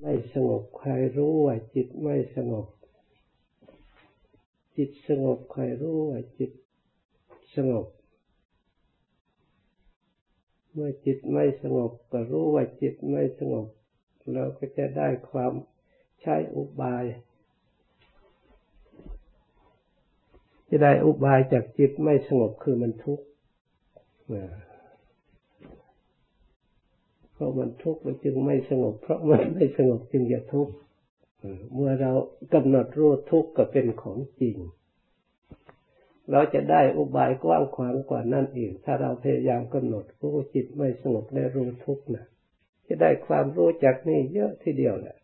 ไม่สงบใครรู้ว่าจิตไม่สงบ จิตสงบใครรู้ว่าจิตสงบ เมื่อจิตไม่สงบก็รู้ว่าจิตไม่สงบ เราก็จะได้ความใช้อุบาย จะได้อุบายจากจิตไม่สงบคือมันทุกข์ ราะมันทุกข์มันจึงไม่สงบ เพราะมันไม่สงบจึงจะทุกข์เมื่อเรากำหนดรู้ทุกข์ก็เป็นของจริง เราจะได้อุบายกว้างขวางกว่านั่นอีก ถ้าเราพยายามกำหนดรู้จิตไม่สงบได้รู้ทุกข์นะจะได้ความรู้จากนี่เยอะทีเดียวแหละ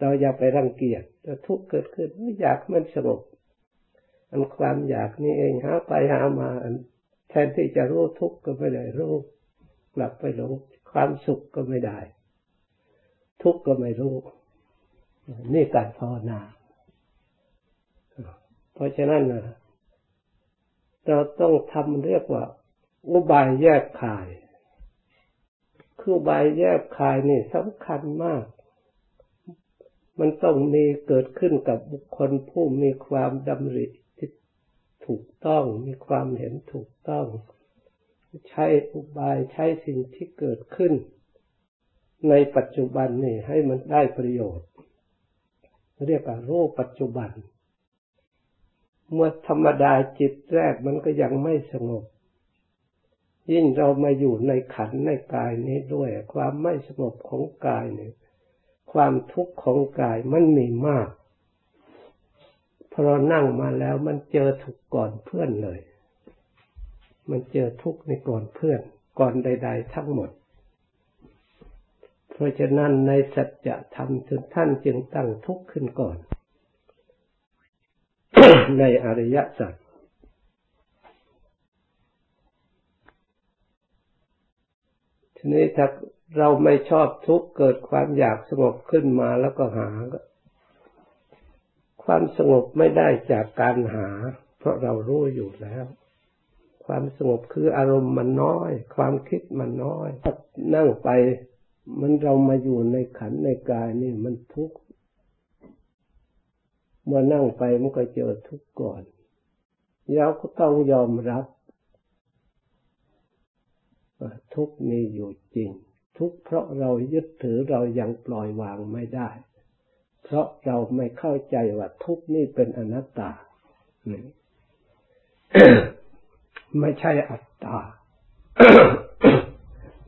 เราอย่าไปรังเกียจถ้าทุกข์เกิดขึ้นไม่อยากมันสงบอันความอยากนี่เองหาไปหามาแทนที่จะรู้ทุกข์ก็ไม่ได้รู้ กลับไปหลงความสุขก็ไม่ได้ ทุกข์ก็ไม่รู้ นี่การภาวนา เพราะฉะนั้นเราต้องทำเรียกว่า อุบายแยกขาย คืออุบายแยกขายนี่สำคัญมาก มันต้องมีเกิดขึ้นกับบุคคลผู้มีความดำริที่ถูกต้อง มีความเห็นถูกต้อง ใช้อุบายใช้สิ่งที่เกิดขึ้น ในปัจจุบันนี่ให้มันได้ประโยชน์ เรียกว่ารู้ปัจจุบัน เมื่อธรรมดาจิตแรกมันก็ยังไม่สงบ ยิ่งเรามาอยู่ในขันในกายนี้ด้วย ความไม่สงบของกายเนี่ยความทุกข์ของกายมันมีมากพอนั่งมาแล้วมันเจอถูกก่อนเพื่อนเลย มันเจอทุกข์ในก่อนเพื่อนก่อนใด ๆ ทั้งหมด เพราะฉะนั้นในสัจธรรมท่านจึงตั้งทุกข์ขึ้นก่อน ในอริยสัจทีนี้ถ้าเราไม่ชอบทุกข์เกิดความอยากสงบขึ้นมาแล้วก็หา ความสงบไม่ได้จากการหา เพราะเรารู้อยู่แล้ว ความสงบคืออารมณ์มันน้อย ความคิดมันน้อยนั่งไปมันเรามาอยู่ในขันในกายนี่มันทุกข์เมื่อนั่งไปมันก็เจอทุกข์ก่อนเราก็ต้องยอมรับทุกข์มีอยู่จริง ทุกข์เพราะเรายึดถือเรายังปล่อยวางไม่ได้ เพราะเราไม่เข้าใจว่าทุกข์นี่เป็นอนัตตา ไม่ใช่อัตตา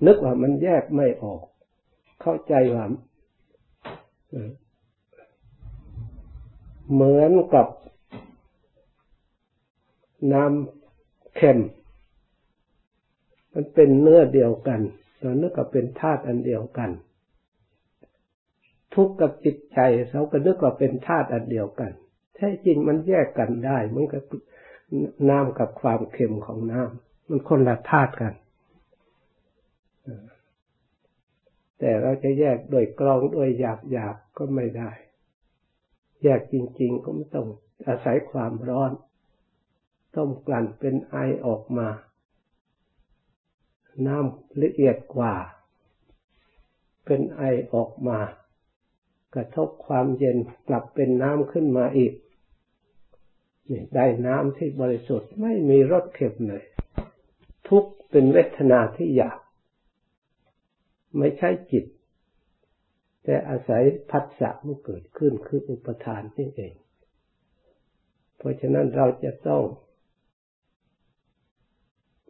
นึกว่ามันแยกไม่ออก เข้าใจว่าเหมือนกับน้ำเค็ม มันเป็นเนื้อเดียวกันเรานึกว่าเป็นธาตุอันเดียวกัน ทุกข์กับจิตใจเราก็นึกว่าเป็นธาตุอันเดียวกันแท้จริงมันแยกกันได้ มันก็ น้ำกับความเค็มของน้ำมันคนละธาตุกัน แต่เราจะแยกโดยกรองโดยหยาบหยาบก็ไม่ได้ แยกจริง ๆ ก็ไม่ต้องอาศัยความร้อน ต้มกลั่นเป็นไอออกมา น้ำละเอียดกว่า เป็นไอออกมา กระทบความเย็นกลับเป็นน้ำขึ้นมาอีก ได้น้ำที่บริสุทธิ์ไม่มีรสเค็มเลย ทุกเป็นเวทนาที่อยาก ไม่ใช่จิต แต่อาศัยพัฒะมันเกิดขึ้นคืออุปทานนี่เอง เพราะฉะนั้นเราจะต้อง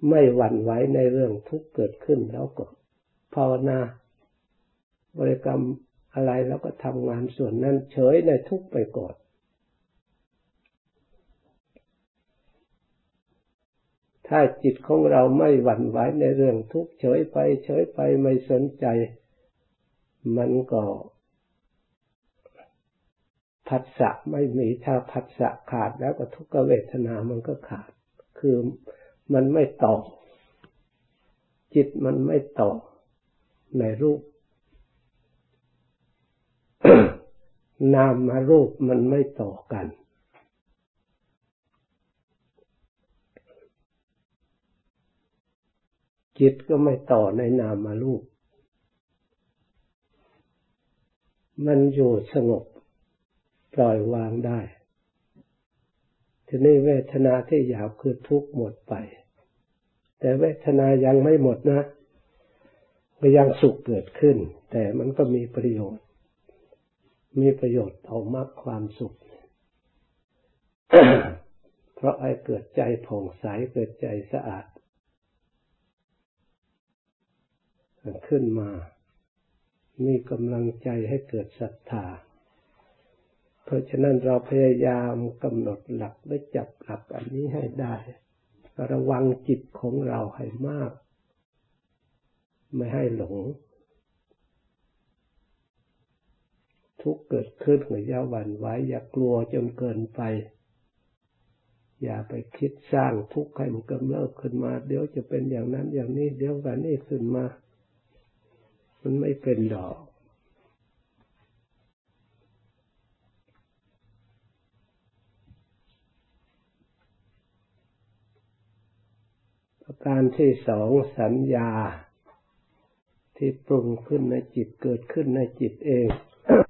ไม่หวั่นไหวในเรื่องทุกเกิดขึ้นแล้วก็ภาวนาบริกรรมอะไรแล้วก็ทำงานส่วนนั้นเฉยในทุกไปก่อน ถ้าจิตของเราไม่หวั่นไหวในเรื่องทุกข์เฉยไปเฉยไปไม่สนใจ มันก็ผัสสะไม่มีถ้าผัสสะขาดแล้วก็ทุกขเวทนามันก็ขาด คือมันไม่ต่อ จิตมันไม่ต่อในรูป นามมารูปมันไม่ต่อกัน จิตก็ไม่ต่อในนามารูป มันอยู่สงบ ปล่อยวางได้ ทีนี้เวทนาที่หยาบคือทุกข์หมดไป แต่เวทนายังไม่หมดนะ ก็ยังสุขเกิดขึ้น แต่มันก็มีประโยชน์ มีประโยชน์เอามากความสุขเพราะไอ้เกิดใจผ่องใสเกิดใจสะอาด ขึ้นมา มีกำลังใจให้เกิดศรัทธา เพราะฉะนั้นเราพยายามกำหนดหลักและจับหลักอันนี้ให้ได้ ระวังจิตของเราให้มาก ไม่ให้หลง ทุกเกิดขึ้นอย่าหวั่นไหวอย่ากลัวจนเกินไปอย่าไปคิดสร้างทุกข์ให้มันกำเริบขึ้นมา เดี๋ยวจะเป็นอย่างนั้นอย่างนี้ เดี๋ยวกันนี้ขึ้นมา มันไม่เป็นดอก ประการที่สองสัญญา ที่ปรุงขึ้นในจิตเกิดขึ้นในจิตเอง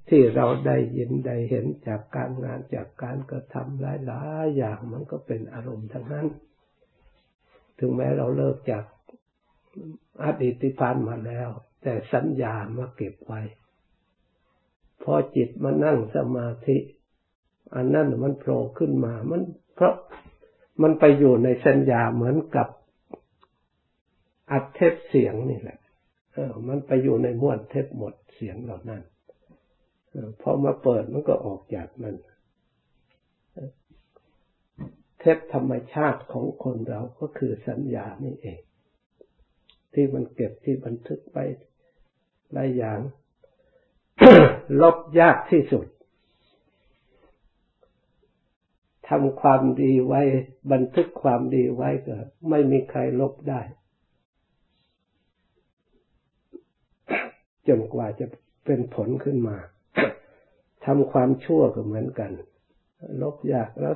ที่เราได้ยินได้เห็นจากการงานจากการกระทำหลายๆอย่างมันก็เป็นอารมณ์ทั้งนั้น ถึงแม้เราเลิกจากอดีตที่ผ่านมาแล้วแต่สัญญามาเก็บไว้ พอจิตมานั่งสมาธิ อันนั้นมันโผล่ขึ้นมา มันเพราะมันไปอยู่ในสัญญาเหมือนกับอัดเทปเสียงนี่แหละ เออ มันไปอยู่ในม้วนเทปหมดเสียงเหล่านั้นพอมาเปิดมันก็ออกจากมัน เทปธรรมชาติของคนเราก็คือสัญญานี่เอง ที่มันเก็บที่บันทึกไปหลายอย่าง ลบยากที่สุดทำความดีไว้ บันทึกความดีไว้ก็ไม่มีใครลบได้ จนกว่าจะเป็นผลขึ้นมาทำความชั่วก็เหมือนกัน ลบยากแล้ว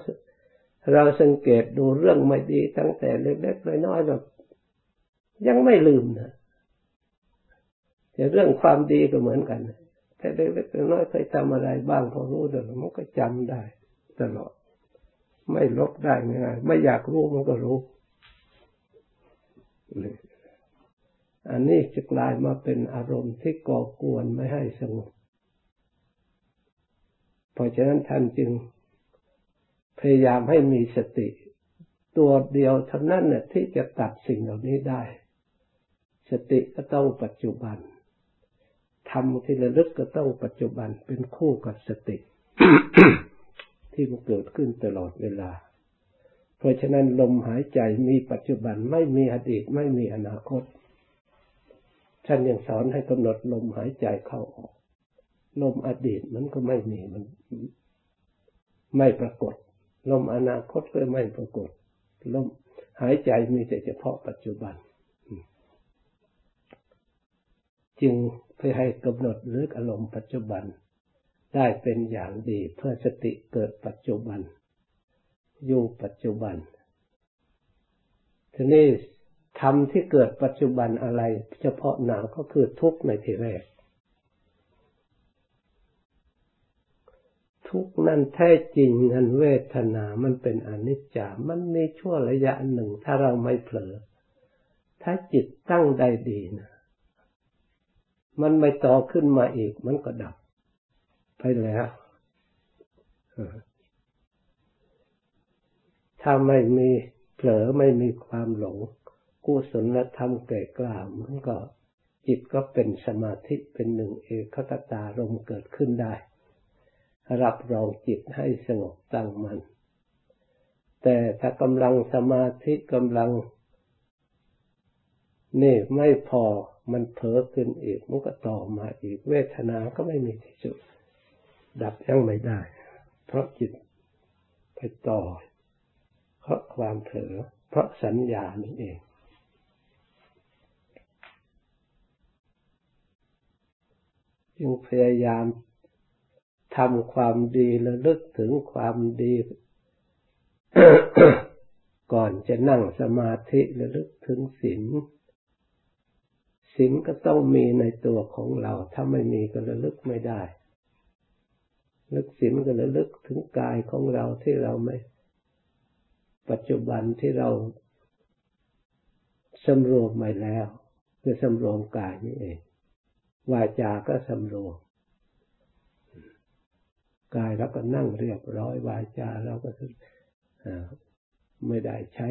เราสังเกตดูเรื่องไม่ดีตั้งแต่เล็กๆน้อยๆแบบ ยังไม่ลืมนะแต่เรื่องความดีก็เหมือนกันแต่เล็กๆน้อยๆเคยทำอะไรบ้างพอรู้เดี๋ยวมันก็จำได้ ตลอด ไม่ลบได้ง่ายไม่อยากรู้มันก็รู้อันนี้จะกลายมาเป็นอารมณ์ที่ก่อกวนไม่ให้สงบ เพราะฉะนั้นท่านจึงพยายามให้มีสติ ตัวเดียวเท่านั้นเนี่ยที่จะตัดสิ่งเหล่านี้ได้ สติก็ต้องปัจจุบันทำที่ระลึกก็ต้องปัจจุบันเป็นคู่กับสติ ที่มันเกิดขึ้นตลอดเวลา เพราะฉะนั้นลมหายใจมีปัจจุบันไม่มีอดีตไม่มีอนาคตท่านยังสอนให้กำหนดลมหายใจเข้าออก ลมอดีตมันก็ไม่มีมัน ไม่ปรากฏ ลมอนาคตก็ไม่ปรากฏ ลมหายใจมีแต่เฉพาะปัจจุบัน จึงเพื่อให้กำหนดหรืออารมณ์ปัจจุบัน ได้เป็นอย่างดีเพื่อสติเกิดปัจจุบัน อยู่ปัจจุบันทีนี้ธรรมที่เกิดปัจจุบันอะไร เฉพาะหนาก็คือทุกข์ในทีแรก ทุกนั้นแท้จริงนั้นเวทนามันเป็นอนิจจามันมีชั่วระยะหนึ่งถ้าเราไม่เผลอ ถ้าจิตตั้งได้ดีนะ มันไม่ต่อขึ้นมาอีก มันก็ดับ ไปแล้วถ้าไม่มีเผลอไม่มีความหลงกุศลธรรมแก่กล้ามันก็ จิตก็เป็นสมาธิเป็นหนึ่งเอกคตารมเกิดขึ้นได้ รับรองจิตให้สงบตั้งมัน่นแต่ถ้ากำลังสมาธิกำลังนี่ไม่พอ มันเผลอขึ้นอีกมันก็ต่อมาอีกเวทนาก็ไม่มีที่สุด ดับยังไม่ได้ เพราะจิตไปต่อ เพราะความเผลอเพราะสัญญานี่นเองจึงพยายามทำความดีระลึกถึงความดี ก่อนจะนั่งสมาธิระลึกถึงศีล ศีลก็ต้องมีในตัวของเรา ถ้าไม่มีก็ระลึกไม่ได้นึกศีลก็ระลึกถึงกายของเราที่เราไม่ ปัจจุบันที่เราสำรวมไปแล้ว คือสำรวมกายนี่เอง วาจาก็สำรวมกายเราก็นั่งเรียบร้อย วาจาเราก็ไม่ได้ใช้